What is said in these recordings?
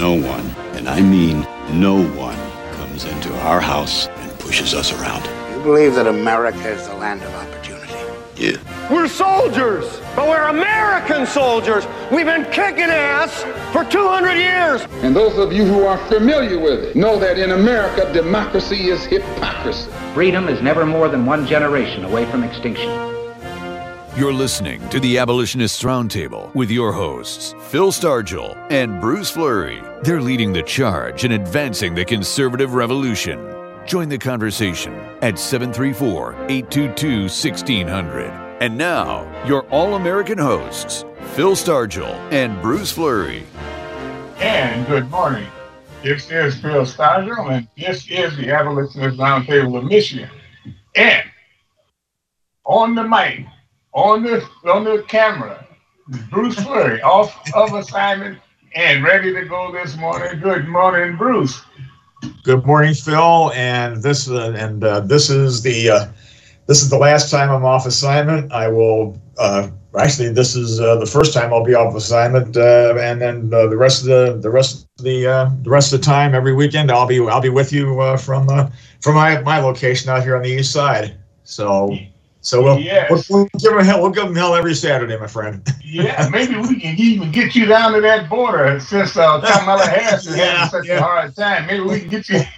No one, and I mean no one, comes into our house and pushes us around. You believe that America is the land of opportunity? Yeah. We're soldiers, but we're American soldiers. We've been kicking ass for 200 years. And those of you who are familiar with it know that in America, democracy is hypocrisy. Freedom is never more than one generation away from extinction. You're listening to the Abolitionists Roundtable with your hosts, Phil Stargell and Bruce Fleury. They're leading the charge in advancing the conservative revolution. Join the conversation at 734 822 1600. And now, your all American hosts, Phil Stargell and Bruce Fleury. And good morning. This is Phil Stargell, and this is the Abolitionist Roundtable of Michigan. And on the mic, on the on the camera, Bruce Fleury, off of assignment and ready to go this morning. Good morning, Bruce. Good morning, Phil. And this uh, and uh, this is the uh, this is the last time I'm off assignment. I will uh, actually this is uh, the first time I'll be off assignment, uh, and then the rest of the the rest of the the rest of the time every weekend I'll be I'll be with you from from my my location out here on the east side. So. So we'll, yes. we'll, we'll, give them hell. We'll give them hell every Saturday, my friend. yeah, maybe we can even get you down to that border since uh, Kamala Harris is yeah, having such yeah. a hard time. Maybe we can get you.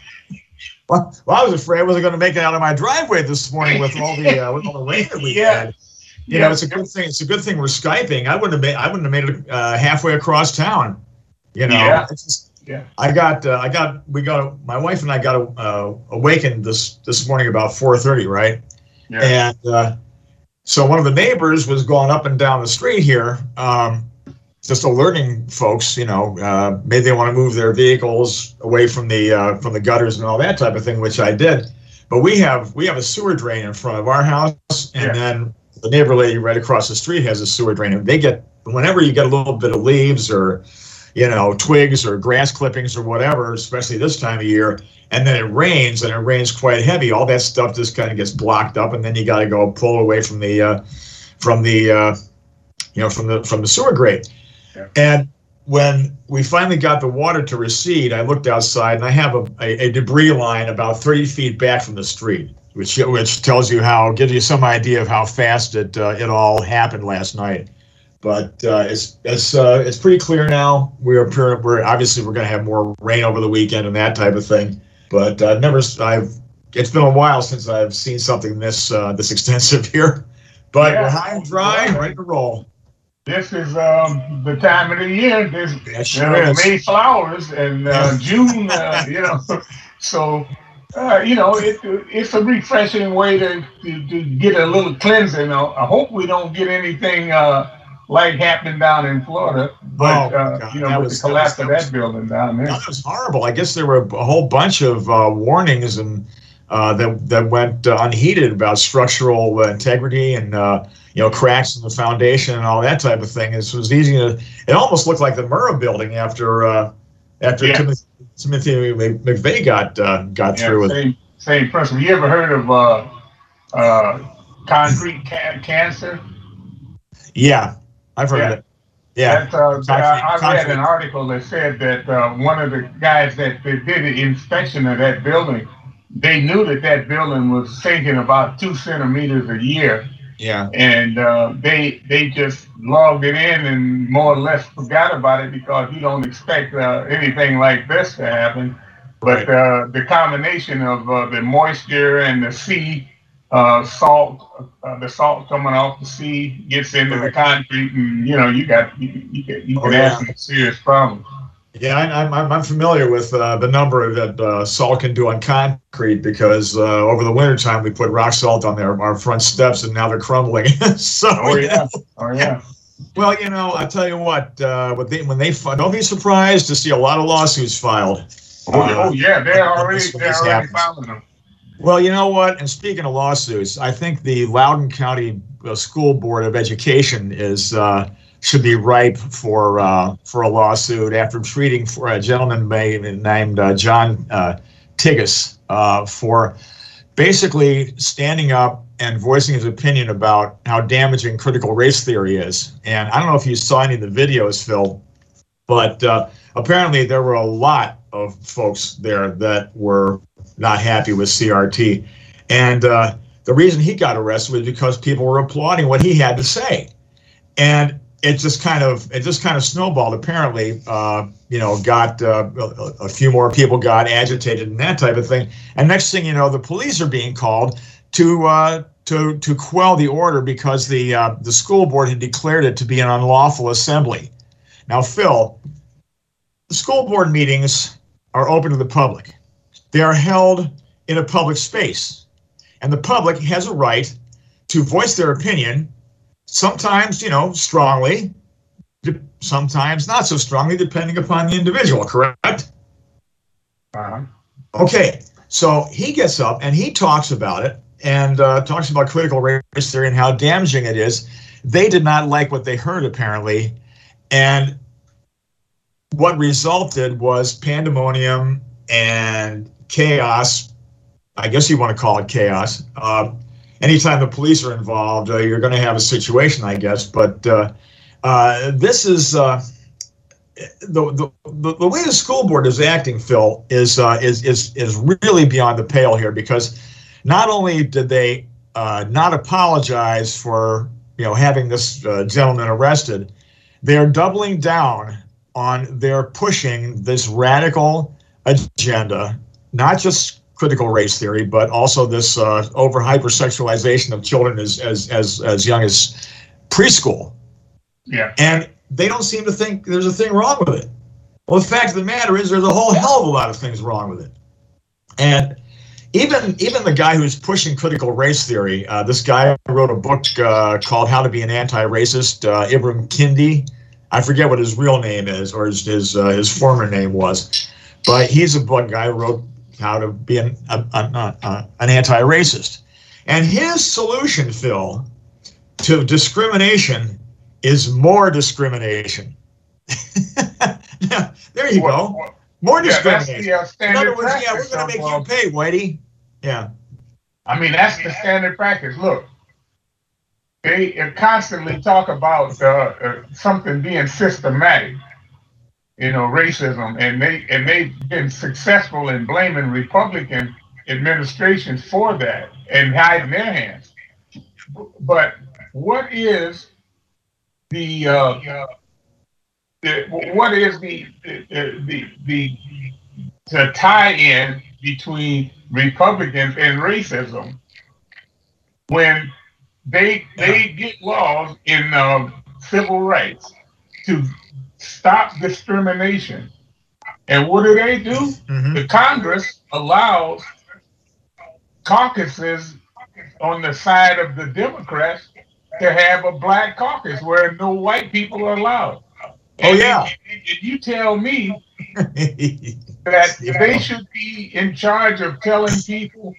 Well, well I was afraid I wasn't going to make it out of my driveway this morning with all the uh, with all the rain that we yeah. had. You yeah. know, it's a good thing. It's a good thing we're skyping. I wouldn't have made. I wouldn't have made it uh, halfway across town. You know. Yeah. Just, yeah. I got. Uh, I got. We got. My wife and I got uh, awakened this this morning about four thirty. Right. Yeah. And uh, so one of the neighbors was going up and down the street here, um, just alerting folks. You know, uh, maybe they want to move their vehicles away from the uh, from the gutters and all that type of thing, which I did. But we have we have a sewer drain in front of our house, and Yeah. then the neighbor lady right across the street has a sewer drain, and they get whenever you get a little bit of leaves or you know twigs or grass clippings or whatever, especially this time of year, and then it rains and it rains quite heavy. All that stuff just kind of gets blocked up, and then you got to go pull away from the uh, from the uh, you know from the from the sewer grate. Yeah. And when we finally got the water to recede, I looked outside and I have a, a, a debris line about 30 feet back from the street, which which tells you how gives you some idea of how fast it uh, it all happened last night. But uh, it's it's uh, it's pretty clear now. We're we're obviously we're going to have more rain over the weekend and that type of thing. But uh, never I've it's been a while since I've seen something this uh, this extensive here. But Yeah. we're high and dry, Well, ready to roll. This is um, the time of the year. This It sure. May flowers and uh, June. Uh, you know, so uh, you know it, it's a refreshing way to, to, to get a little cleansing. I, I hope we don't get anything uh, like happening down in Florida, but Oh, uh, God, you that know, with was- the that collapse was- of that that building down there. That was horrible. I guess there were a whole bunch of uh, warnings and uh, that that went uh, unheeded about structural uh, integrity and uh, you know cracks in the foundation and all that type of thing. It was easy to. It almost looked like the Murrah building after uh, after Yeah. Timothy, Timothy McVeigh got uh, got Yeah, through with. same same principle. You ever heard of uh, uh, concrete ca- cancer? Yeah, I've heard Yeah. it. Yeah, uh, I, I read an article that said that uh, one of the guys that, that did the inspection of that building, they knew that that building was sinking about two centimeters a year, yeah. and uh, they they just logged it in and more or less forgot about it because you don't expect uh, anything like this to happen. But uh, the combination of uh, the moisture and the sea uh, salt, uh, the salt coming off the sea gets into the concrete, and you know you got you, you, get- you Oh, can yeah. have some serious problems. Yeah, I, I'm, I'm I'm familiar with uh, the number that uh, salt can do on concrete because uh, over the wintertime we put rock salt on their our front steps and now they're crumbling. so Oh yeah, oh yeah. Well, you know, I tell you what, uh, when they when they don't be surprised to see a lot of lawsuits filed. Oh, yeah, oh yeah, they're already they're already happens. filing them. Well, you know what? And speaking of lawsuits, I think the Loudoun County uh, School Board of Education is uh, should be ripe for uh, for a lawsuit after treating for a gentleman named uh, John uh, Tigges uh, for basically standing up and voicing his opinion about how damaging critical race theory is. And I don't know if you saw any of the videos, Phil, But apparently, there were a lot of folks there that were not happy with CRT. And uh, the reason he got arrested was because people were applauding what he had to say. And it just kind of it just kind of snowballed. Apparently, uh, you know, got uh, a, few more people got agitated and that type of thing. And next thing you know, the police are being called to uh, to to quell the order because the uh, the school board had declared it to be an unlawful assembly. Now, Phil, the school board meetings are open to the public. They are held in a public space, and the public has a right to voice their opinion sometimes, you know, strongly, sometimes not so strongly, depending upon the individual, correct? Uh-huh. Okay, so he gets up and he talks about it and uh, talks about critical race theory and how damaging it is. They did not like what they heard, apparently. And what resulted was pandemonium and chaos. I guess you want to call it chaos. Uh, anytime the police are involved, uh, you're going to have a situation, I guess. But uh, uh, this is uh, the, the the way the school board is acting, Phil, is is is is really beyond the pale here because not only did they not apologize for you know having this gentleman arrested, they are doubling down on their pushing this radical agenda, not just critical race theory, but also this uh, over hypersexualization of children as, as as as young as preschool. Yeah. And they don't seem to think there's a thing wrong with it. Well, the fact of the matter is, there's a whole hell of a lot of things wrong with it. And even even the guy who's pushing critical race theory, uh, this guy wrote a book uh, called "How to Be an Anti-Racist." Uh, Ibram Kendi, I forget what his real name is or his his, uh, his former name was, but he's a book guy who wrote how to be an, a, a, a, an anti-racist. And his solution, Phil, to discrimination is more discrimination. there you go. More discrimination. Yeah, the, uh, In other words, yeah, we're going to make you pay, Whitey. Yeah. I mean, that's the standard practice. Look, they constantly talk about uh, uh, something being systematic you know, racism, and they and they've been successful in blaming Republican administrations for that and hiding their hands. But what is the, uh, the what is the the, the the the tie-in between Republicans and racism when they they get laws in uh, civil rights to stop discrimination. And what do they do? Mm-hmm. The Congress allows caucuses on the side of the Democrats to have a black caucus where no white people are allowed. Oh, and yeah. If you tell me that yeah. they should be in charge of telling people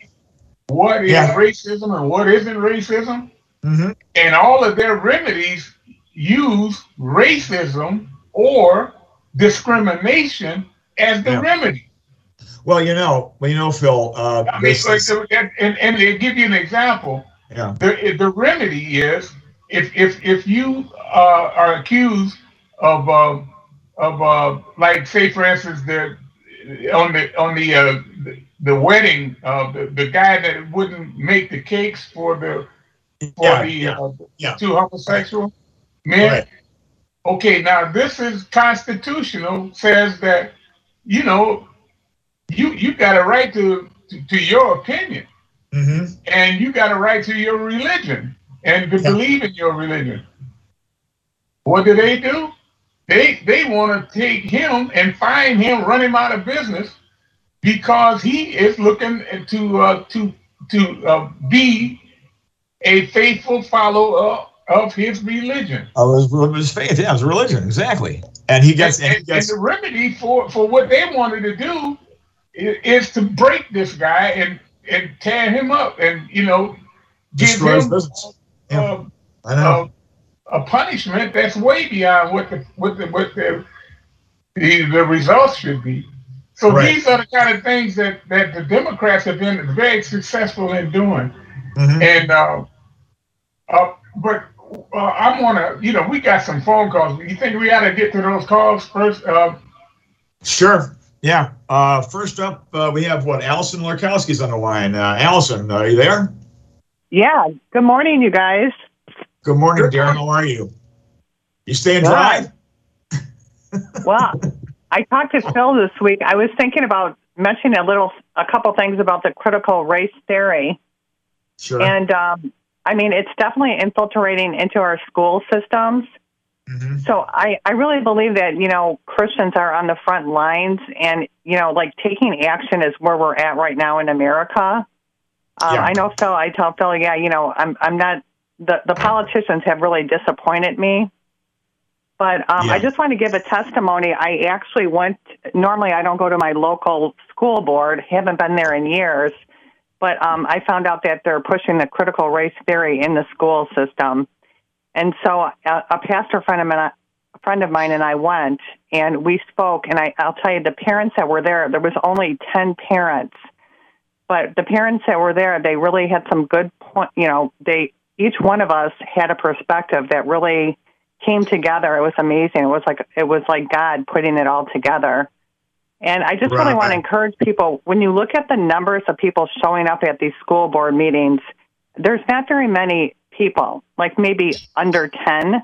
what is yeah. racism and what isn't racism, mm-hmm. and all of their remedies use racism or discrimination as the yeah. remedy. Well, you know, well, you know, Phil. Uh, I mean, like, and, and they give you an example. Yeah. The, the remedy is if if if you uh, are accused of uh, of uh, like say for instance the on the on the uh, the, the wedding uh, the, the guy that wouldn't make the cakes for the for yeah, the yeah, uh, yeah. two homosexual right. men. Right. Okay, now this is constitutional. Says that you know you you got a right to to, to your opinion, mm-hmm. and you got a right to your religion and to yeah. believe in your religion. What do they do? They they want to take him and find him, run him out of business because he is looking to uh, to to uh, be a faithful follower of his religion. Of his, his faith, yeah, his religion, exactly. And he gets and, and, he gets, and the remedy for for what they wanted to do is, is, to break this guy and and tear him up and you know give him yeah. uh, I know. Uh, a punishment that's way beyond what the what the what the the, the results should be. So right. these are the kind of things that that the Democrats have been very successful in doing, mm-hmm. and uh, uh, but uh, I want to, you know, we got some phone calls. You think we ought to get to those calls first? Uh, sure. Yeah. Uh, first up, uh, we have what? Allison Larkowski's on the line. Uh, Allison, are you there? Yeah. Good morning, you guys. Good morning, Darren. How are you? You staying dry? well, I talked to Phil this week. I was thinking about mentioning a little, a couple things about the critical race theory. Sure. And um, I mean, it's definitely infiltrating into our school systems. Mm-hmm. So I, I really believe that, you know, Christians are on the front lines and, you know, like taking action is where we're at right now in America. Um, yeah. I know Phil, I tell Phil, yeah, you know, I'm, I'm not, the, the politicians have really disappointed me. But um, yeah. I just want to give a testimony. I actually went, normally I don't go to my local school board, haven't been there in years, but um, I found out that they're pushing the critical race theory in the school system. And so a, a pastor friend of mine, a friend of mine and I went and we spoke and I, I'll tell you the parents that were there, there was only 10 parents, but the parents that were there, they really had some good point, you know, they, each one of us had a perspective that really came together. It was amazing. It was like, it was like God putting it all together. And I just right. really want to encourage people when you look at the numbers of people showing up at these school board meetings, there's not very many people, like maybe under 10.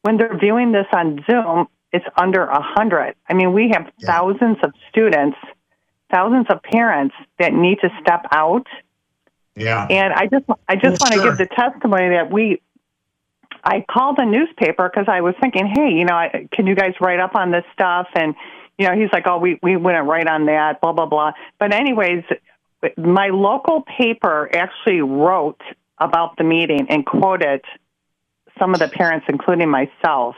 When they're viewing this on Zoom, it's under 100. I mean, we have yeah. thousands of students, thousands of parents that need to step out. Yeah. And I just I just well, want to sure. give the testimony that we I called the newspaper because I was thinking, hey, you know, I, can you guys write up on this stuff? And you know, he's like, oh, we we wouldn't write on that, blah blah blah. But anyways, my local paper actually wrote about the meeting and quoted some of the parents, including myself.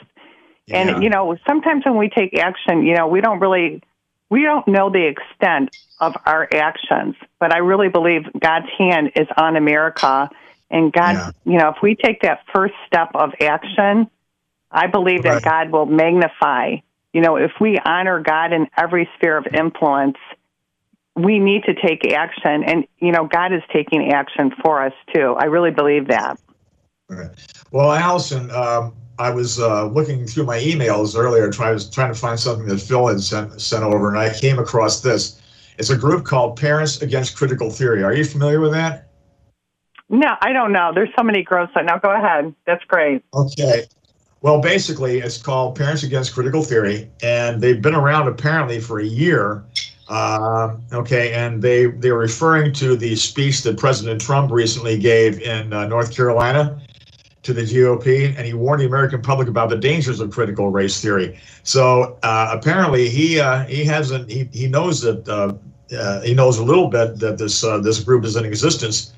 Yeah. And you know, sometimes when we take action, you know, we don't really we don't know the extent of our actions, but I really believe God's hand is on America. And God, yeah. you know, if we take that first step of action, I believe right. that God will magnify. You know, if we honor God in every sphere of influence, we need to take action. And you know god is taking action for us too. I really believe that. Well allison um, i was uh, looking through my emails earlier trying, I was trying to find something that phil had sent, sent over and i came across this. It's a group called parents against critical theory. Are you familiar with that? No i don't know. There's so many groups now go ahead. That's great. Okay well basically it's called parents against critical theory and they've been around apparently for a year uh, okay, and they they're referring to the speech that President Trump recently gave in uh, North Carolina to the GOP, and he warned the American public about the dangers of critical race theory. So uh, apparently, he uh, he hasn't he, he knows that uh, uh, he knows a little bit that this this group is in existence.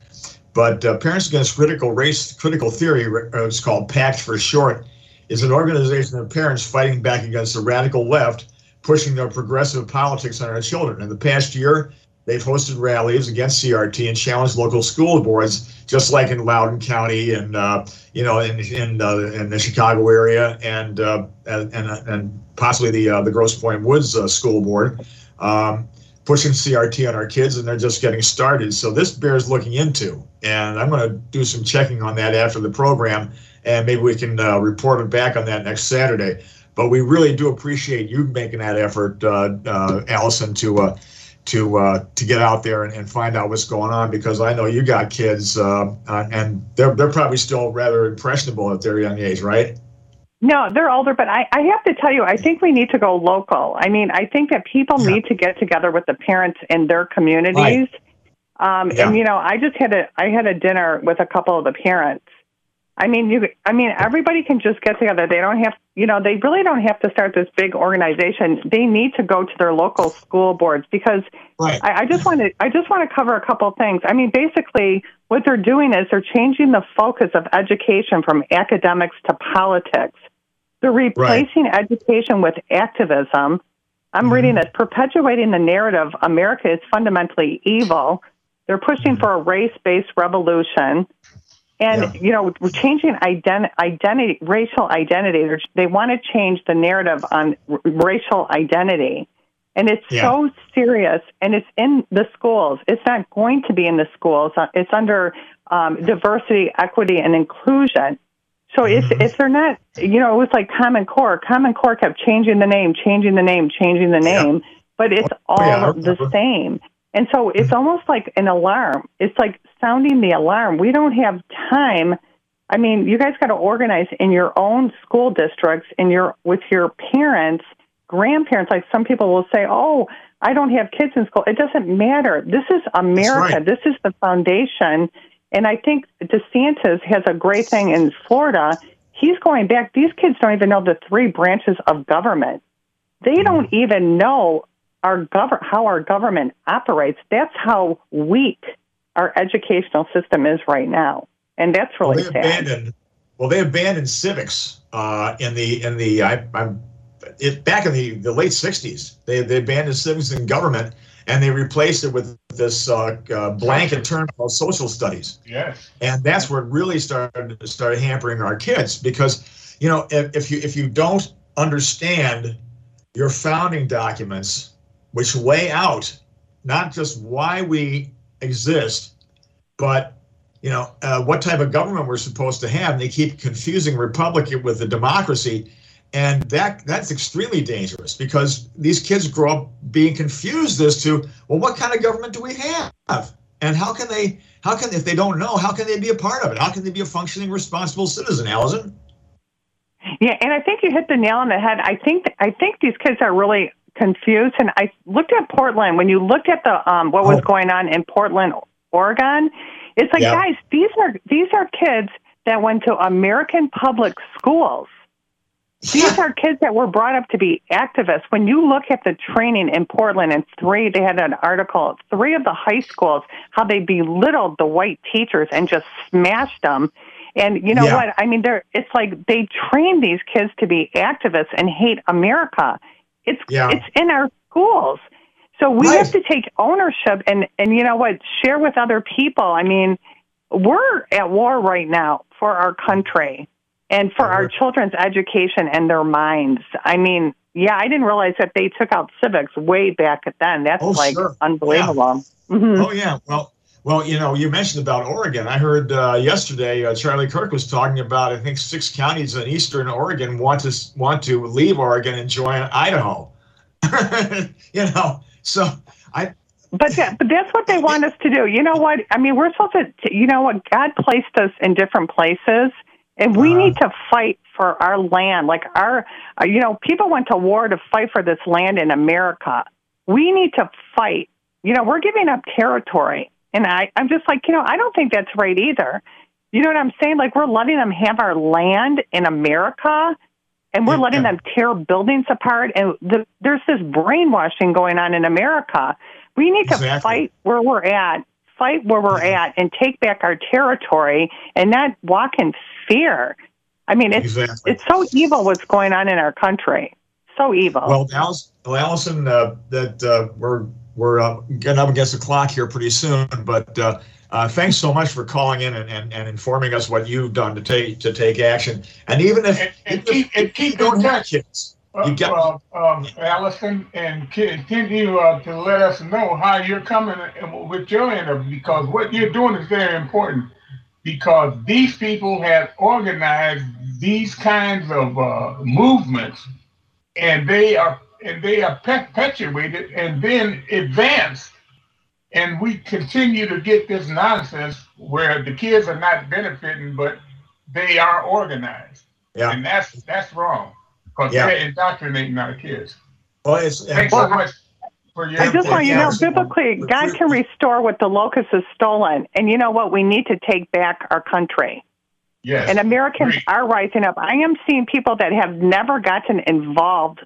But Parents Against Critical Race Critical Theory, it's called PACT for short, is an organization of parents fighting back against the radical left pushing their progressive politics on our children. In the past year, they've hosted rallies against CRT and challenged local school boards, just like in Loudoun County and uh, you know in in, uh, in the Chicago area and uh, and, and possibly the uh, the Grosse Pointe Woods uh, school board. Um, pushing CRT on our kids, and they're just getting started. So this bears looking into, and I'm going to do some checking on that after the program, and maybe we can uh, report it back on that next Saturday. But we really do appreciate you making that effort, uh, uh, Allison, to uh, to uh, to get out there and, and, find out what's going on because I know you got kids and they're they're probably still rather impressionable at their young age, right? No, they're older, but I, I have to tell you, I think we need to go local. I mean, I think that people yeah. need to get together with the parents in their communities. Right. Um, yeah. And you know, I just had a I had a dinner with a couple of the parents I mean, you. I mean, everybody can just get together. They don't have, you know, they really don't have to start this big organization. They need to go to their local school boards because right. I, I just want to. I just want to cover a couple of things. I mean, basically, what they're doing is they're changing the focus of education from academics to politics. They're replacing right. education with activism. I'm mm-hmm. reading this, perpetuating the narrative America is fundamentally evil. They're pushing mm-hmm. for a race based revolution. And yeah. you know, we're changing ident- identity, racial identity. They're, they want to change the narrative on r- racial identity, and it's yeah. so serious. And it's in the schools. It's not going to be in the schools. Uh, it's under um, diversity, equity, and inclusion. So if if they're not, you know, it was like Common Core. Common Core kept changing the name, changing the name, changing the name, yeah. but it's all yeah, the same. And so it's almost like an alarm. It's like sounding the alarm. We don't have time. I mean, you guys got to organize in your own school districts, in your with your parents, grandparents. Like some people will say, "Oh, I don't have kids in school." It doesn't matter. This is America. Right. This is the foundation and I think DeSantis has a great thing in Florida. He's going back. These kids don't even know the three branches of government. They mm-hmm. don't even know our gov- how our government operates. That's how weak our educational system is right now, and that's really well, they sad. Abandoned, well, they abandoned civics uh, in the in the I, I'm it, back in the, the late '60s. They they abandoned civics in government and they replaced it with this uh, uh, blanket term called social studies. Yes. And that's where it really started started hampering our kids because, you know, if, if you if you don't understand your founding documents, which lay out not just why we exist, but you know uh, what type of government we're supposed to have. And they keep confusing republic with the democracy. And that that's extremely dangerous because these kids grow up being confused as to well what kind of government do we have? And how can they how can if they don't know how can they be a part of it? How can they be a functioning responsible citizen allison? Yeah and i think you hit the nail on the head. I think i think these kids are really confused and i looked at portland when you looked at the um, what was oh. going on in portland oregon it's like guys these are these are kids that went to american public schools these are kids that were brought up to be activists. When you look at the training in Portland and three, they had an article, three of the high schools, how they belittled the white teachers and just smashed them. And you know yeah. what? I mean, they're, it's like they train these kids to be activists and hate America. It's, yeah. it's in our schools. So we have to take ownership and, and you know what? Share with other people. I mean, we're at war right now for our country and for our children's education and their minds. I mean, yeah, I didn't realize that they took out civics way back then. That's oh, like sure. unbelievable. Yeah. Mm-hmm. Oh yeah, well. Well, you know, you mentioned about Oregon. I heard uh, yesterday uh, Charlie Kirk was talking about. I think six counties in eastern Oregon want to want to leave Oregon and join Idaho. you know, so I. But that, but that's what they want us to do. You know what? I mean, we're supposed to. You know what? God placed us in different places, and we uh, need to fight for our land. Like our, uh, you know, people went to war to fight for this land in America. We need to fight. You know, we're giving up territory. And I, I'm just like, you know, I don't think that's right either. You know what I'm saying? Like we're letting them have our land in America and we're letting them tear buildings apart. And the, there's this brainwashing going on in America. We need to exactly. fight where we're at, fight where we're at, and take back our territory and not walk in fear. I mean, it's exactly. it's so evil what's going on in our country. So evil. Well, Allison, well, Allison uh, that uh, we're we're uh, getting up against the clock here pretty soon, but. Uh, uh, thanks so much for calling in and, and, and informing us what you've done to take to take action. And even if and, and keep, and keep don't have kids, you got well, um, Allison, and continue uh, to let us know how you're coming with your interview because what you're doing is very important because these people have organized these kinds of uh, movements and they are and they are perpetuated and then advanced and we continue to get this nonsense where the kids are not benefiting but they are organized yeah and that's that's wrong because yeah. they're indoctrinating our kids well it's thanks so much I just want you to know, biblically, God can restore what the locust has stolen. And you know what? We need to take back our country. Yes. And Americans Great. are rising up. I am seeing people that have never gotten involved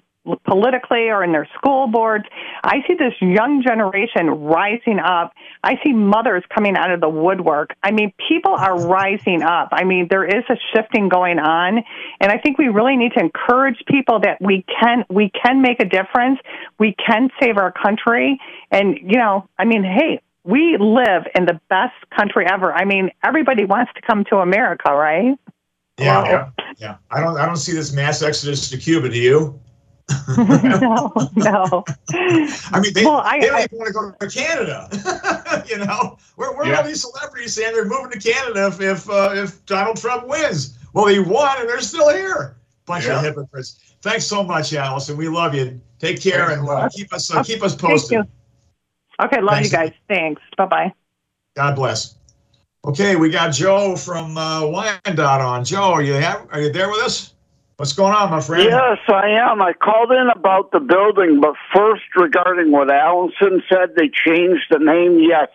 politically or in their school boards. I see this young generation rising up. I see mothers coming out of the woodwork. I mean, people are rising up. I mean, there is a shifting going on, and I think we really need to encourage people that we can we can make a difference. We can save our country, and you know, I mean, hey, we live in the best country ever. I mean, everybody wants to come to America, right? Yeah, well, yeah, yeah. I don't, I don't see this mass exodus to Cuba. Do you? No, no. I mean, they, well, I, they don't I, even want to go to Canada. you know, where, where yeah. are all these celebrities saying they're moving to Canada if if, uh, if Donald Trump wins? Well, he won, and they're still here. Bunch yeah. of hypocrites. Thanks so much, Allison. We love you. Take care Thanks and uh, keep us uh, keep us posted. Okay, love Thanks. you guys. Thanks. Bye bye. God bless. Okay, we got Joe from uh, Wyandotte on. Joe, are you have, are you there with us? What's going on, my friend? Yes, I am. I called in about the building, but first regarding what Allison said, they changed the name. Yes,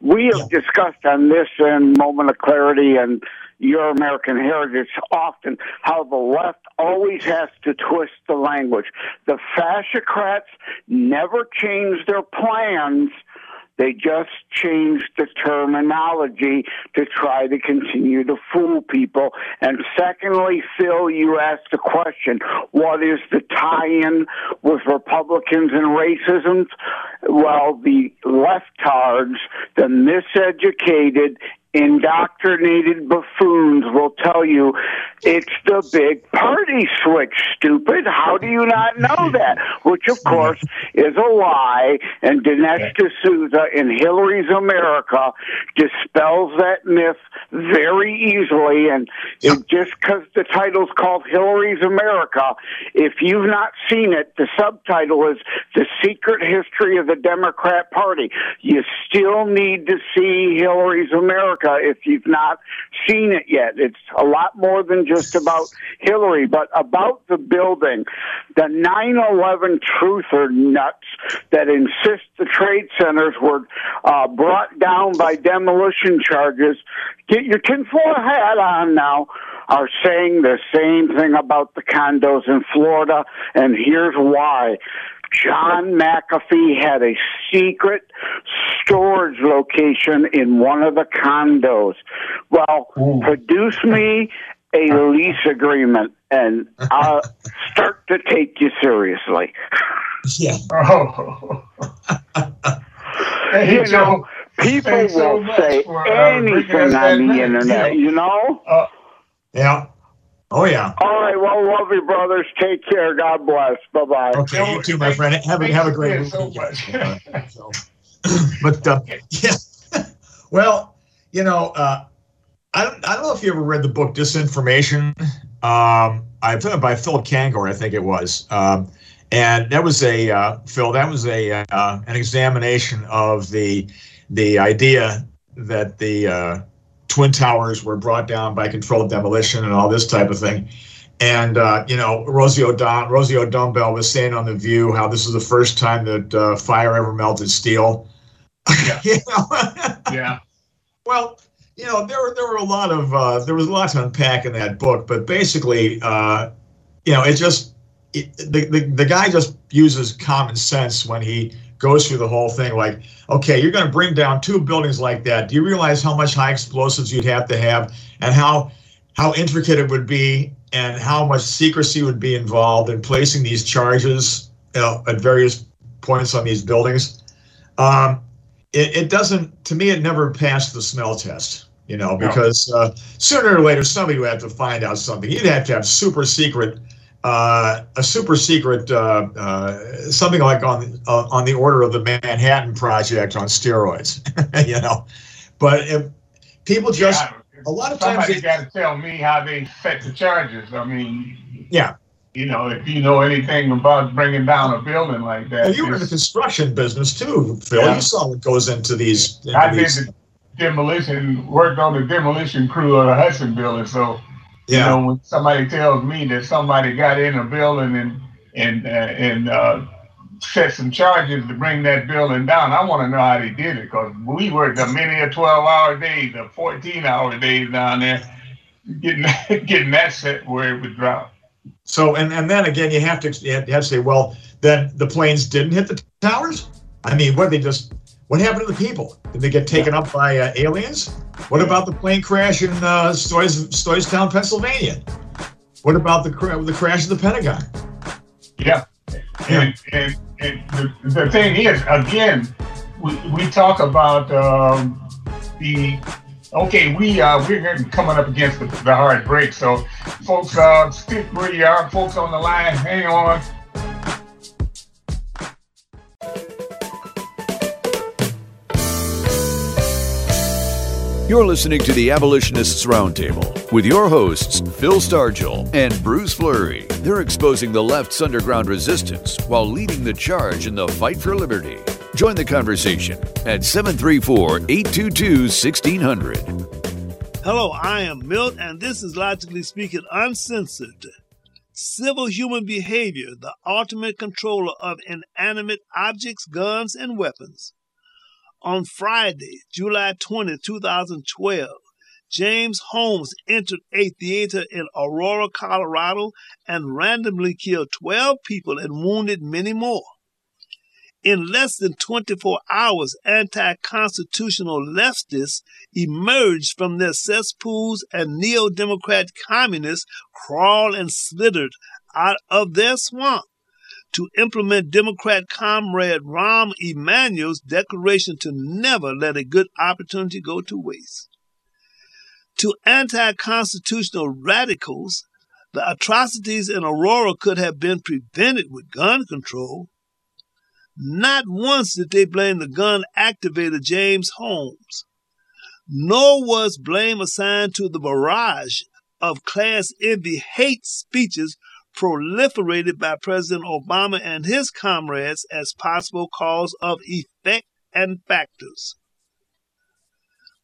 we have yeah. discussed on this in Moment of Clarity and Your American Heritage often how the left always has to twist the language. The fascocrats never change their plans they just changed the terminology to try to continue to fool people. And secondly, Phil, you asked the question, what is the tie-in with Republicans and racism? Well, the leftards, the miseducated, indoctrinated buffoons will tell you it's the big party switch, stupid. How do you not know that? Which, of course, is a lie. And Dinesh D'Souza in Hillary's America dispels that myth very easily. And it, just because the title's called Hillary's America, if you've not seen it, the subtitle is The Secret History of the Democrat Party. You still need to see Hillary's America America if you've not seen it yet. It's a lot more than just about Hillary, but about the building. The 9-11 truther nuts that insist the trade centers were uh, brought down by demolition charges. Get your tinfoil hat on now are saying the same thing about the condos in Florida, and here's why. John McAfee had a secret storage location in one of the condos. Well, Ooh. produce me a lease agreement and I'll start to take you seriously. Yeah. Oh. you know, people will say uh, anything on the internet, you know? Uh, yeah. Oh yeah. All right. Well, love you, brothers. Take care. God bless. Bye bye. Okay, you too, my friend. Have a have a great week. So but uh, yeah. well, you know, uh, I don't I don't know if you ever read the book Disinformation. Um, I put it by Philip Kangor, I think it was. Um, and that was a uh, Phil. That was a uh, an examination of the the idea that the uh, twin towers were brought down by controlled demolition and all this type of thing. And uh, you know, Rosie O'Don Rosie O'Donnell was saying on the View how this is the first time that uh, fire ever melted steel. Yeah. you know? yeah. Well, you know, there were there were a lot of uh, there was a lot to unpack in that book, but basically, uh, you know, it just it, the, the the guy just uses common sense when he goes through the whole thing like, okay, you're going to bring down two buildings like that. Do you realize how much high explosives you'd have to have and how how intricate it would be and how much secrecy would be involved in placing these charges you know, at various points on these buildings? Um, it, it, doesn't, to me, it never passed the smell test, you know, because uh, sooner or later somebody would have to find out something. You'd have to have super secret uh, a super secret uh, uh, something like on uh, on the order of the Manhattan Project on steroids, you know. But if people just yeah, a lot of times somebody got to tell me how they set the charges. I mean, yeah. You know, if you know anything about bringing down a building like that, well, you were in the construction business too, Phil. Yeah. You saw what goes into these. Into I these. did the demolition, worked on the demolition crew of the Hudson building, so yeah. You know, when somebody tells me that somebody got in a building and and uh, and uh, set some charges to bring that building down, I want to know how they did it because we worked a many a twelve hour days, a fourteen hour days down there, getting getting that set where it would drop. So and and then again, you have to you have to say, well, then the planes didn't hit the towers. I mean, what they just what happened to the people? Did they get taken up by uh, aliens? What about the plane crash in uh, Stoys, Stoystown, Pennsylvania? What about the the crash of the Pentagon? Yeah, and, and, and the, the thing is, again, we, we talk about um, the okay, we uh, we're coming up against the, the hard break. So, folks, uh, stick where you are. Folks on the line, hang on. You're listening to the Abolitionists Roundtable with your hosts, Phil Stargell and Bruce Fleury. They're exposing the left's underground resistance while leading the charge in the fight for liberty. Join the conversation at 734 822 1600. Hello, I am Milt, and this is Logically Speaking Uncensored. Civil human behavior, the ultimate controller of inanimate objects, guns, and weapons. On Friday, July 20, 2012, James Holmes entered a theater in Aurora, Colorado, and randomly killed 12 people and wounded many more. In less than 24 hours, anti constitutional leftists emerged from their cesspools and neo Democrat communists crawled and slithered out of their swamp to implement Democrat comrade Rahm Emanuel's declaration to never let a good opportunity go to waste. To anti constitutional radicals, the atrocities in Aurora could have been prevented with gun control. Not once did they blame the gun activator James Holmes. Nor was blame assigned to the barrage of class envy hate speeches proliferated by President Obama and his comrades as possible cause of effect and factors.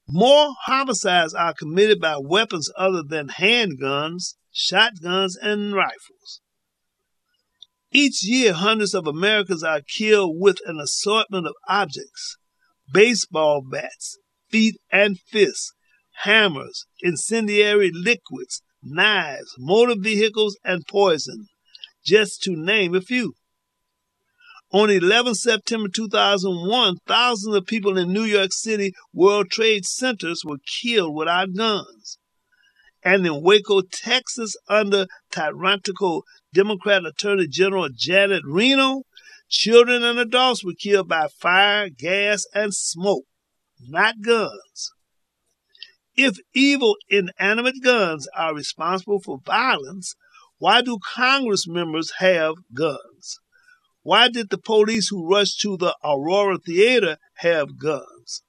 More homicides are committed by weapons other than handguns, shotguns, and rifles. Each year, hundreds of Americans are killed with an assortment of objects baseball bats, feet and fists, hammers, incendiary liquids, knives, motor vehicles, and poison, just to name a few. On 11 September 2001, thousands of people in New York City World Trade Centers were killed without guns. And in Waco, Texas, under tyrannical Democrat Attorney General Janet Reno, children and adults were killed by fire, gas, and smoke, not guns. If evil inanimate guns are responsible for violence, why do Congress members have guns? Why did the police who rushed to the Aurora Theater have guns?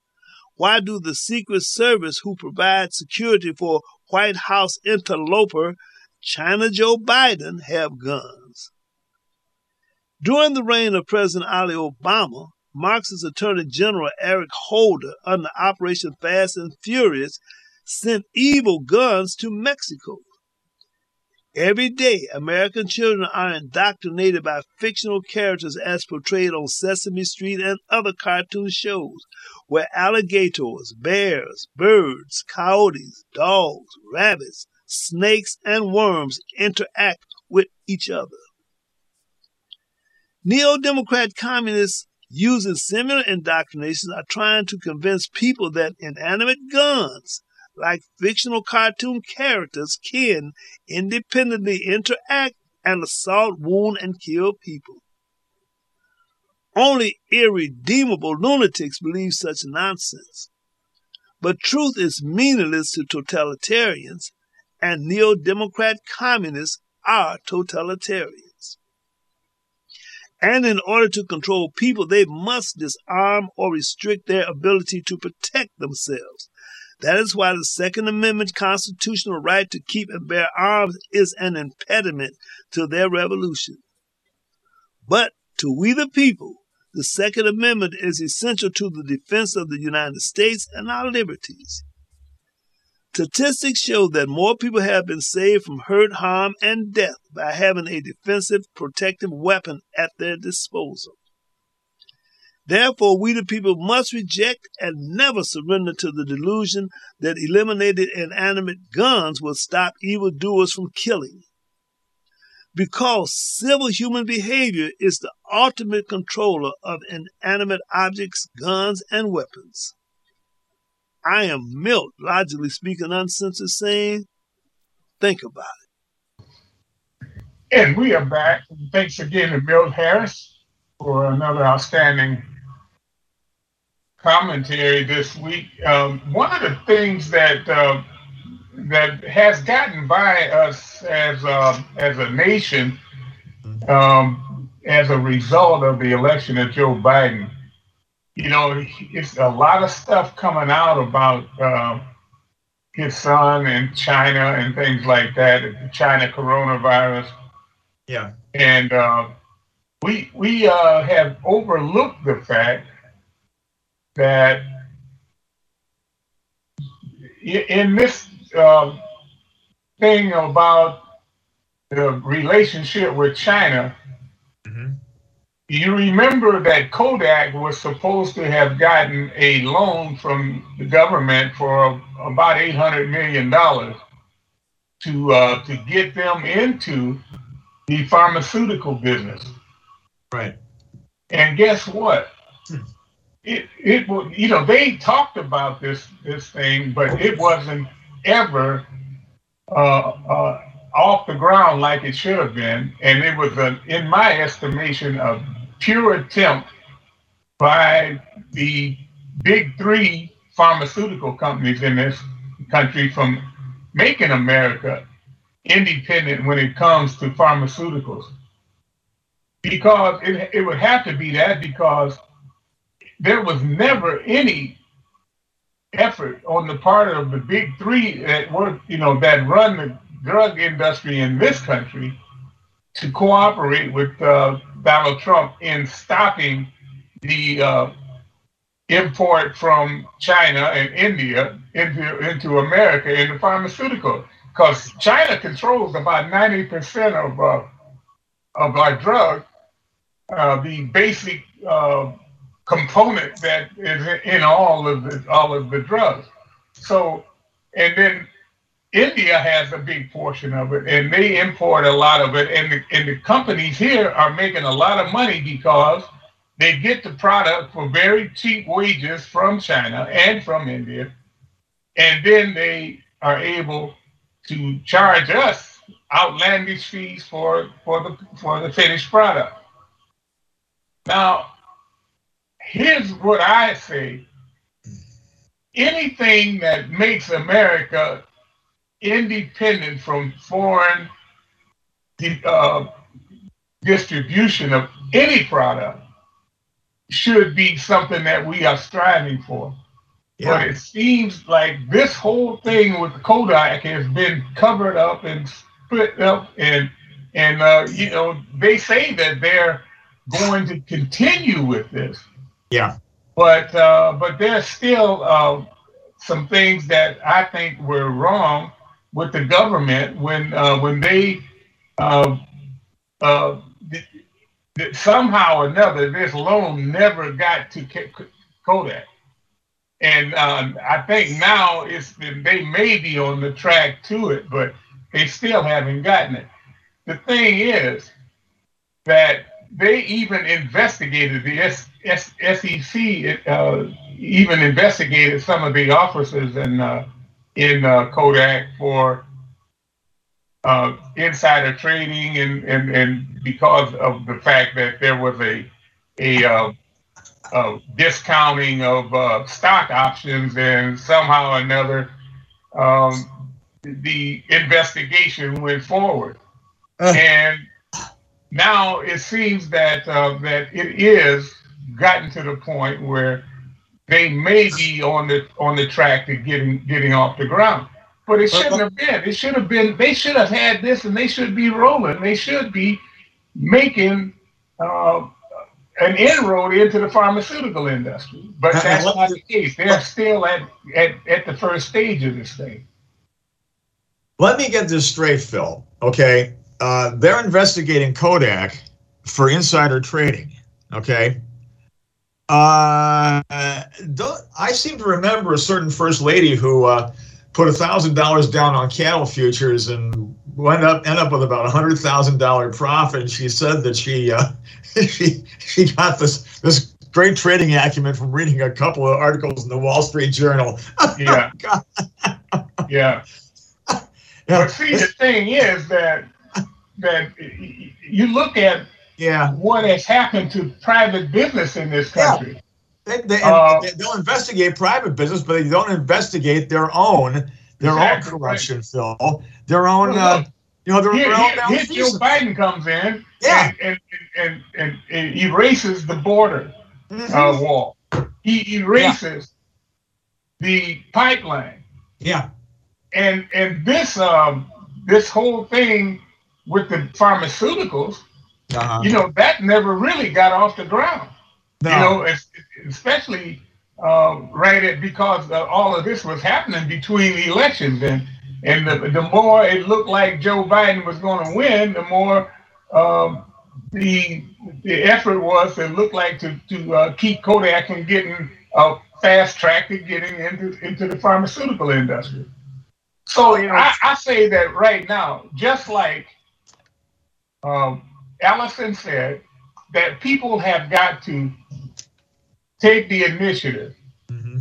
Why do the Secret Service who provide security for White House interloper China Joe Biden have guns? During the reign of President Ali Obama, Marxist Attorney General Eric Holder, under Operation Fast and Furious, sent evil guns to Mexico. Every day, American children are indoctrinated by fictional characters as portrayed on Sesame Street and other cartoon shows, where alligators, bears, birds, coyotes, dogs, rabbits, snakes, and worms interact with each other. Neo Democrat communists using similar indoctrinations are trying to convince people that inanimate guns like fictional cartoon characters, can independently interact and assault, wound, and kill people. Only irredeemable lunatics believe such nonsense. But truth is meaningless to totalitarians, and neo Democrat communists are totalitarians. And in order to control people, they must disarm or restrict their ability to protect themselves that is why the Second Amendment constitutional right to keep and bear arms is an impediment to their revolution. But to we the people, the Second Amendment is essential to the defense of the United States and our liberties. Statistics show that more people have been saved from hurt, harm, and death by having a defensive, protective weapon at their disposal. Therefore, we the people must reject and never surrender to the delusion that eliminated inanimate guns will stop evildoers from killing. Because civil human behavior is the ultimate controller of inanimate objects, guns, and weapons. I am Milt, logically speaking, uncensored, saying, think about it. And we are back. Thanks again to Milt Harris for another outstanding commentary this week. Um, one of the things that uh, that has gotten by us as uh, as a nation, um, as a result of the election of Joe Biden, you know, it's a lot of stuff coming out about uh, his son in China and things like that, the China coronavirus. Yeah. And uh, we we uh, have overlooked the fact that in this uh, thing about the relationship with China, mm-hmm. you remember that Kodak was supposed to have gotten a loan from the government for about eight hundred million dollars to uh, to get them into the pharmaceutical business. Right. And guess what? Hmm. It it you know they talked about this this thing, but it wasn't ever uh, uh, off the ground like it should have been, and it was a, in my estimation, a pure attempt by the big three pharmaceutical companies in this country from making America independent when it comes to pharmaceuticals. Because it, it would have to be that because there was never any effort on the part of the big three that work, you know, that run the drug industry in this country to cooperate with uh, Donald Trump in stopping the uh, import from China and India into into America in the pharmaceutical. Because China controls about 90% of, uh, of our drug, uh, the basic uh, component that is in all of the, all of the drugs. So, and then India has a big portion of it, and they import a lot of it. And the, and the companies here are making a lot of money because they get the product for very cheap wages from China and from India, and then they are able to charge us outlandish fees for for the for the finished product. Now, here's what I say: anything that makes America independent from foreign uh, distribution of any product should be something that we are striving for. Yeah. But it seems like this whole thing with Kodak has been covered up and split up, and and uh, you know they say that they're going to continue with this. Yeah. But uh, but there's still uh, some things that I think were wrong with the government when uh, when they uh, uh, somehow or another this loan never got to Kodak. And um, I think now it's they may be on the track to it, but they still haven't gotten it. The thing is that they even investigated the S- S- SEC, uh, even investigated some of the officers in uh, in uh, Kodak for uh, insider trading, and, and and because of the fact that there was a a uh, of discounting of uh, stock options, and somehow or another, um, the investigation went forward. And now it seems that uh, that it is gotten to the point where they may be on the on the track to getting getting off the ground. But it shouldn't have been. It should have been. They should have had this, and they should be rolling. They should be making uh, an inroad into the pharmaceutical industry. But that's not the case. They're still at, at, at the first stage of this thing. Let me get this straight, Phil. Okay. Uh, they're investigating Kodak for insider trading. Okay. Uh, I seem to remember a certain first lady who uh, put a thousand dollars down on cattle futures and went up end up with about a hundred thousand dollar profit. And she said that she uh, she she got this this great trading acumen from reading a couple of articles in the Wall Street Journal. Yeah. yeah. yeah. But see, the thing is that that you look at yeah what has happened to private business in this country. Yeah. They, they, uh, they'll investigate private business, but they don't investigate their own their exactly own corruption. Phil. Their own, uh, you know, their, here, their own. Here, here Joe Biden comes in, yeah, and and, and, and erases the border mm-hmm. uh, wall. He erases yeah. the pipeline. Yeah. and and this um, this whole thing with the pharmaceuticals, uh-huh. you know, that never really got off the ground. No. You know, especially uh, right at, because all of this was happening between the elections, and and the, the more it looked like Joe Biden was going to win, the more um, the the effort was it looked like to to uh, keep Kodak from getting uh, fast tracked to getting into into the pharmaceutical industry. So you I, I say that right now, just like um, Allison said, that people have got to take the initiative. Mm-hmm.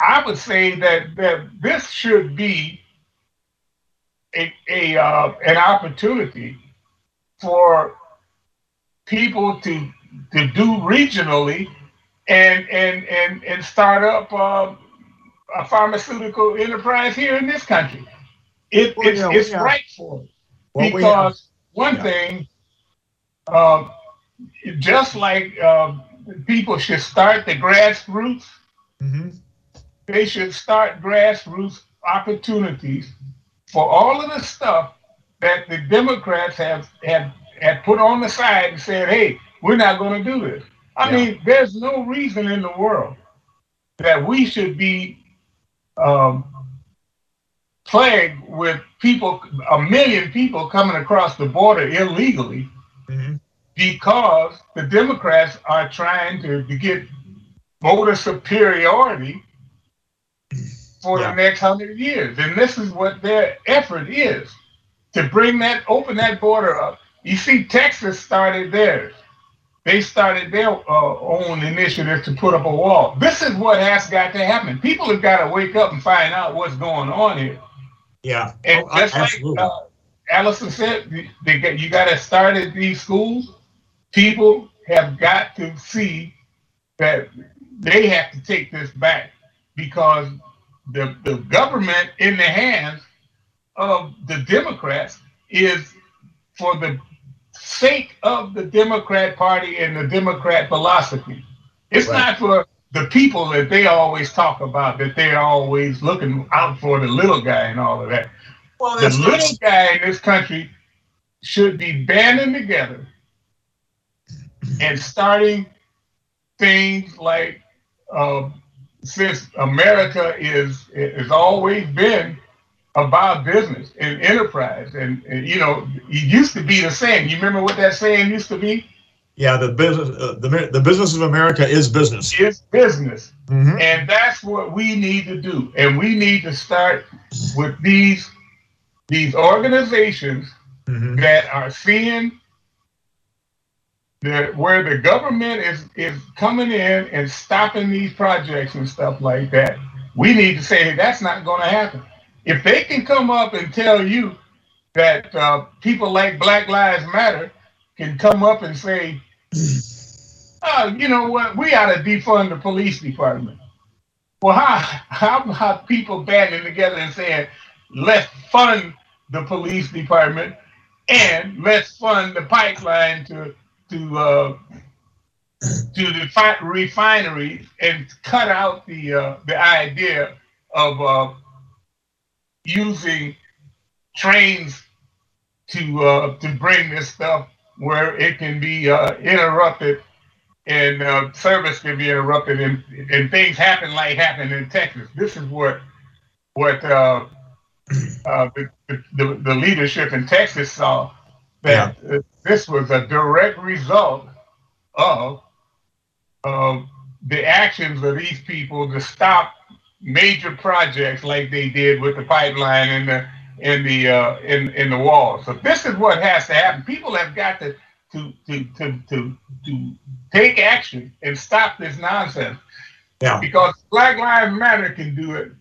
I would say that that this should be a, a uh, an opportunity for people to to do regionally and and and and start up uh, a pharmaceutical enterprise here in this country. It, well, it's yeah, it's yeah. right for it well, because one yeah. thing, uh, just like uh, people should start the grassroots, mm-hmm. they should start grassroots opportunities for all of the stuff that the Democrats have have have put on the side and said, "Hey, we're not going to do this." I yeah. mean, there's no reason in the world that we should be um, plagued with people, a million people coming across the border illegally mm-hmm. because the Democrats are trying to, to get voter superiority for yeah. the next hundred years. And this is what their effort is to bring that, open that border up. You see, Texas started theirs. They started their uh, own initiative to put up a wall. This is what has got to happen. People have got to wake up and find out what's going on here. Yeah, and oh, just absolutely. like uh, Allison said, they get, you got to start at these schools. People have got to see that they have to take this back because the, the government in the hands of the Democrats is for the sake of the Democrat Party and the Democrat philosophy. It's right. not for the people that they always talk about, that they're always looking out for the little guy and all of that. Well, the little nice. guy in this country should be banding together and starting things like uh, since America is has always been about business and enterprise, and, and, you know, it used to be the saying. You remember what that saying used to be? Yeah, the business, uh, the the business of America is business. It's business, mm-hmm. and that's what we need to do. And we need to start with these these organizations mm-hmm. that are seeing that where the government is is coming in and stopping these projects and stuff like that. We need to say hey, that's not going to happen. If they can come up and tell you that uh, people like Black Lives Matter can come up and say, oh, you know what, we ought to defund the police department. Well, how, how about people banding together and saying, let's fund the police department and let's fund the pipeline to to uh, to the fi- refinery and cut out the uh, the idea of uh, using trains to uh, to bring this stuff where it can be uh, interrupted and uh, service can be interrupted and, and things happen like happened in Texas. This is what what uh, uh, the, the, the leadership in Texas saw that yeah. this was a direct result of of the actions of these people to stop major projects like they did with the pipeline and the in the uh, in in the wall. So this is what has to happen. People have got to to to to to, to take action and stop this nonsense. Yeah. Because Black Lives Matter can do it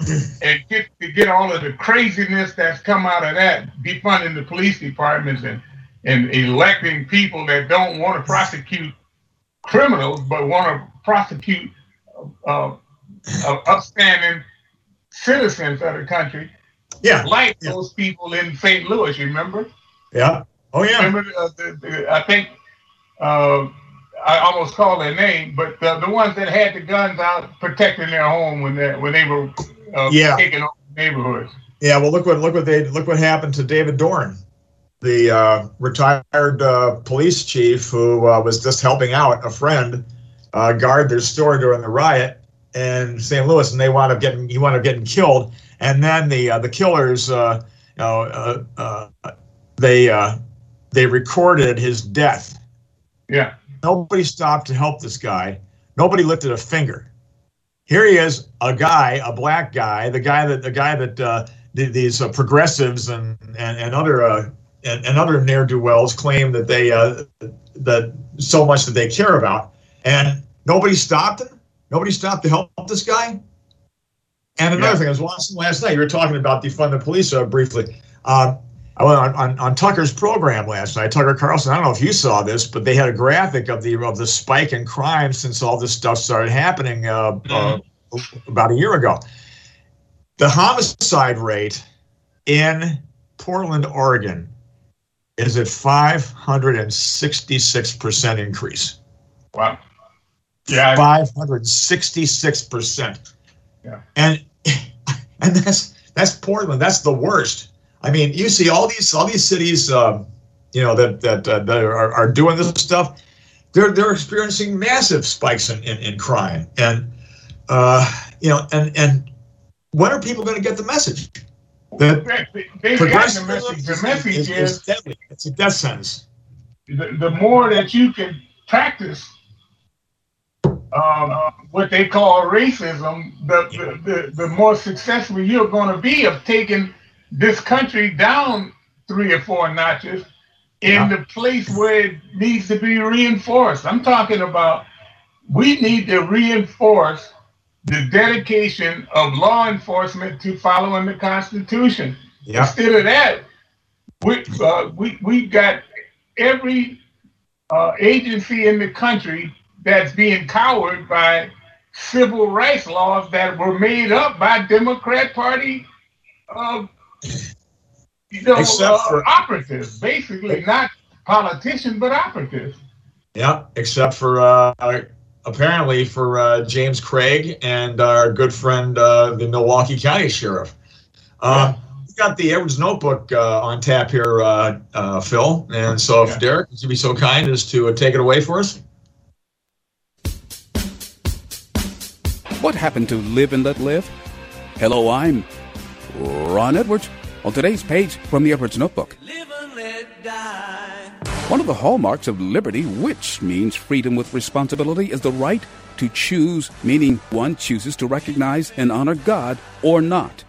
and get to get all of the craziness that's come out of that, defunding the police departments and and electing people that don't want to prosecute criminals but want to prosecute uh, uh, upstanding citizens of the country. Yeah. Like yeah. those people in St. Louis, you remember? Yeah. Oh, yeah. Remember, uh, the, the, I think uh, I almost called their name, but the, the ones that had the guns out protecting their home when they when they were uh, yeah. taking over neighborhoods. Yeah, well, look what look what they look what happened to David Dorn, the uh, retired uh, police chief who uh, was just helping out a friend uh, guard their store during the riot in St. Louis, and they wound up getting he wound up getting killed. And then the uh, the killers, uh, you know, they they recorded his death. Yeah. Nobody stopped to help this guy. Nobody lifted a finger. Here he is, a guy, a black guy, the guy that the guy that uh, these uh, progressives and and, and other uh, and, and other ne'er do wells claim that they uh, that so much that they care about, and nobody stopped him. Nobody stopped to help this guy. And another yeah. thing, I was watching last night. You were talking about defund the police uh, briefly. Um, I went on, on, on, Tucker's program last night. Tucker Carlson. I don't know if you saw this, but they had a graphic of the of the spike in crime since all this stuff started happening uh, mm. uh, about a year ago. The homicide rate in Portland, Oregon, is at 566 percent increase. Wow. Yeah. 566 percent. Yeah. And and that's that's Portland. That's the worst. I mean, you see all these all these cities, um, you know, that that, uh, that are, are doing this stuff. They're they're experiencing massive spikes in, in, in crime, and uh, you know, and and when are people going to get the message? They the message. The message is, is, is deadly. It's a death sentence. The, the more that you can practice um, what they call racism, the, the, the, more successful you're going to be of taking this country down three or four notches in yeah. the place where it needs to be reinforced. I'm talking about we need to reinforce the dedication of law enforcement to following the Constitution. Yeah. Instead of that, we uh, we we got every uh, agency in the country that's being cowered by civil rights laws that were made up by Democrat Party uh, you know, except uh, for operatives, basically, not politicians, but operatives. Yeah, except for uh, apparently for uh, James Craig and our good friend, uh, the Milwaukee County Sheriff. Uh, yeah. We got the Edwards Notebook uh, on tap here, uh, uh, Phil. And so, if yeah. Derek, would you be so kind as to uh, take it away for us? What happened to Live and Let Live? Hello, I'm Ron Edwards on today's page from the Edwards Notebook. One of the hallmarks of liberty, which means freedom with responsibility, is the right to choose, meaning one chooses to recognize and honor God or not.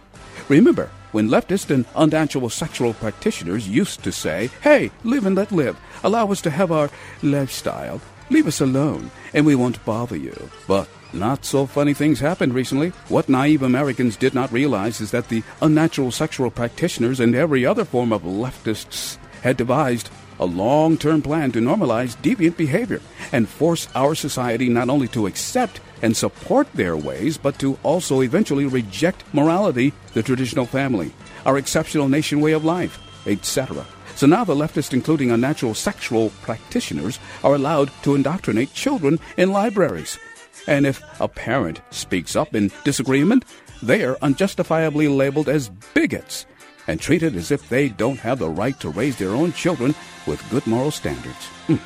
Remember, when leftist and unnatural sexual practitioners used to say, Hey, live and let live, allow us to have our lifestyle, leave us alone, and we won't bother you. But not so funny things happened recently. What naive Americans did not realize is that the unnatural sexual practitioners and every other form of leftists had devised a long term plan to normalize deviant behavior and force our society not only to accept and support their ways, but to also eventually reject morality, the traditional family, our exceptional nation way of life, etc. So now the leftists, including unnatural sexual practitioners, are allowed to indoctrinate children in libraries and if a parent speaks up in disagreement, they are unjustifiably labeled as bigots and treated as if they don't have the right to raise their own children with good moral standards. Mm.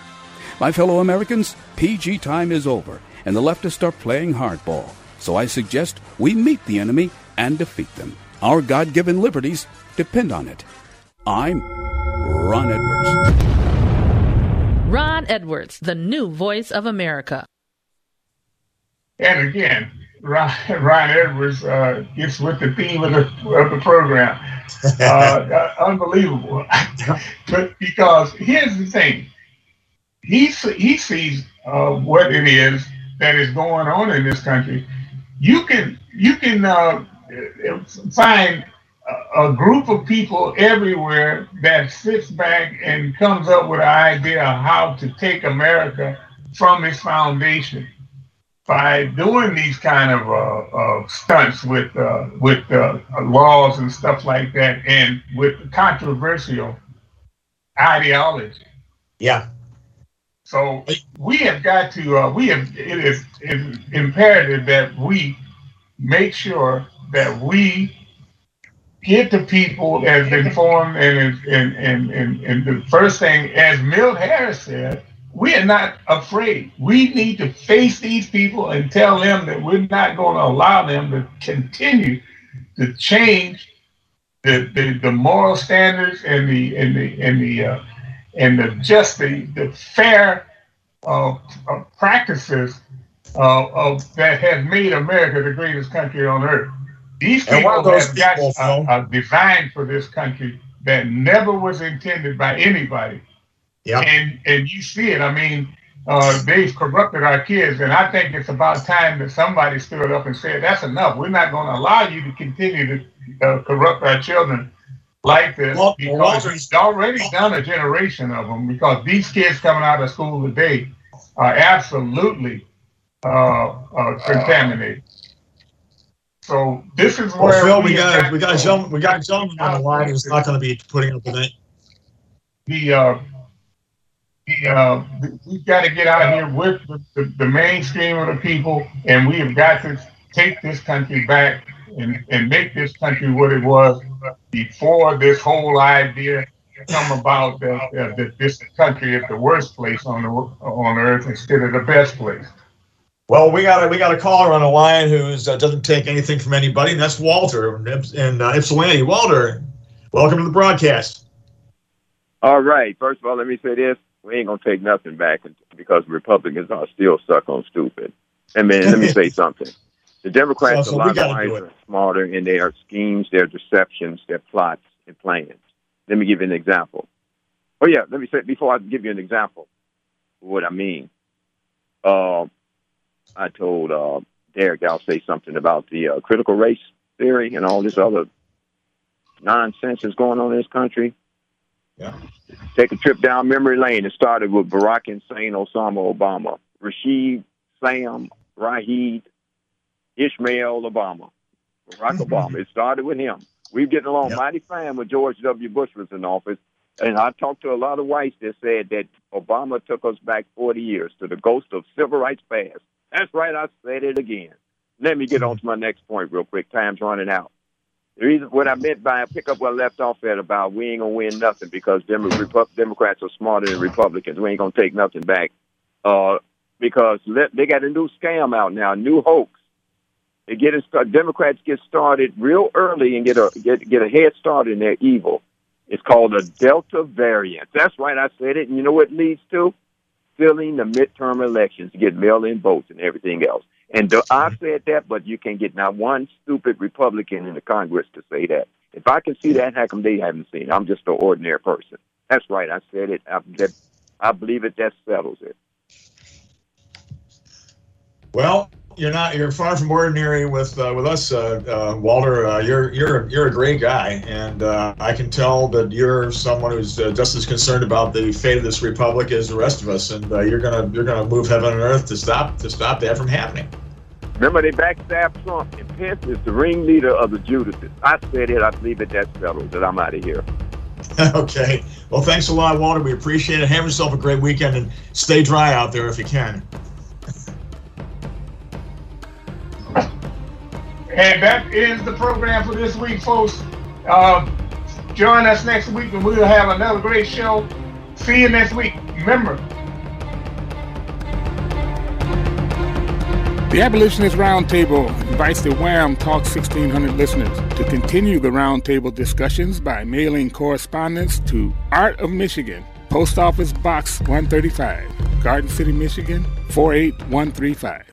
My fellow Americans, PG time is over, and the leftists are playing hardball. So I suggest we meet the enemy and defeat them. Our God given liberties depend on it. I'm Ron Edwards. Ron Edwards, the new voice of America. And again, Ron, Edwards uh, gets with the theme of the, of the program. Uh, uh, unbelievable. but because here's the thing, he, he sees uh, what it is that is going on in this country. You can you can uh, find a, a group of people everywhere that sits back and comes up with an idea of how to take America from its foundation by doing these kind of uh, uh, stunts with uh, with uh, laws and stuff like that, and with controversial ideology. Yeah. So we have got to. Uh, we have. It is, it is imperative that we make sure that we get the people as informed and and, and and and the first thing, as Milt Harris said, we are not afraid. We need to face these people and tell them that we're not going to allow them to continue to change the, the, the moral standards and the and the and the uh, and the just the, the fair uh, uh, practices uh, of that has made America the greatest country on earth. These people have people, got a, a design for this country that never was intended by anybody. Yeah. And and you see it. I mean, uh, they've corrupted our kids, and I think it's about time that somebody stood up and said, "That's enough. We're not going to allow you to continue to uh, corrupt our children like this well, because we've already done a generation of them. Because these kids coming out of school today are absolutely uh, uh contaminated. So this is where well, Phil, we, we got we got a gentleman we got a gentleman on the line who's not going to be putting up with it. The uh, uh, we've got to get out here with the, the, the mainstream of the people, and we have got to take this country back and, and make this country what it was before this whole idea come about that, uh, that this country is the worst place on the on earth instead of the best place. Well, we got a, we got a caller on the line who uh, doesn't take anything from anybody, and that's Walter in uh, Ypsilanti. Walter, welcome to the broadcast. All right. First of all, let me say this: we ain't gonna take nothing back because Republicans are still stuck on stupid. And man, let me say something: the Democrats so, so are a lot wiser, smarter in their schemes, their deceptions, their plots and plans. Let me give you an example. Oh yeah, let me say before I give you an example of what I mean. Uh, I told uh, Derek I'll say something about the uh, critical race theory and all this other nonsense that's going on in this country. Yeah. Take a trip down memory lane. It started with Barack Hussein Osama Obama, Rashid Sam Rahid Ishmael Obama, Barack mm-hmm. Obama. It started with him. We're getting along yep. mighty fine when George W. Bush was in office. And I talked to a lot of whites that said that Obama took us back 40 years to the ghost of civil rights past. That's right, I said it again. Let me get on mm-hmm. to my next point real quick. Time's running out. The reason what I meant by pick up what I left off at about we ain't gonna win nothing because Demo- Repu- Democrats are smarter than Republicans. We ain't gonna take nothing back. Uh, because let, they got a new scam out now, new hoax. They get a, Democrats get started real early and get a get get a head start in their evil. It's called a Delta variant. That's right, I said it. And you know what it leads to? Filling the midterm elections to get mail-in votes and everything else. And the, I mm-hmm. said that, but you can't get not one stupid Republican in the Congress to say that. If I can see that, how come they haven't seen it? I'm just an ordinary person. That's right. I said it. I, that, I believe it. That settles it. Well, you're not. You're far from ordinary with uh, with us, uh, uh, Walter. Uh, you're you're you're a great guy, and uh, I can tell that you're someone who's uh, just as concerned about the fate of this republic as the rest of us. And you're gonna you're gonna move heaven and earth to stop to stop that from happening. Remember, they backstabbed Trump, and Pence is the ringleader of the Judases. I said it. I believe it. That settles it. I'm out of here. okay. Well, thanks a lot, Walter. We appreciate it. Have yourself a great weekend and stay dry out there if you can. And that is the program for this week, folks. Uh, join us next week and we'll have another great show. See you next week. Remember, The Abolitionist Roundtable invites the WHAM Talk 1600 listeners to continue the roundtable discussions by mailing correspondence to Art of Michigan, Post Office Box 135, Garden City, Michigan 48135.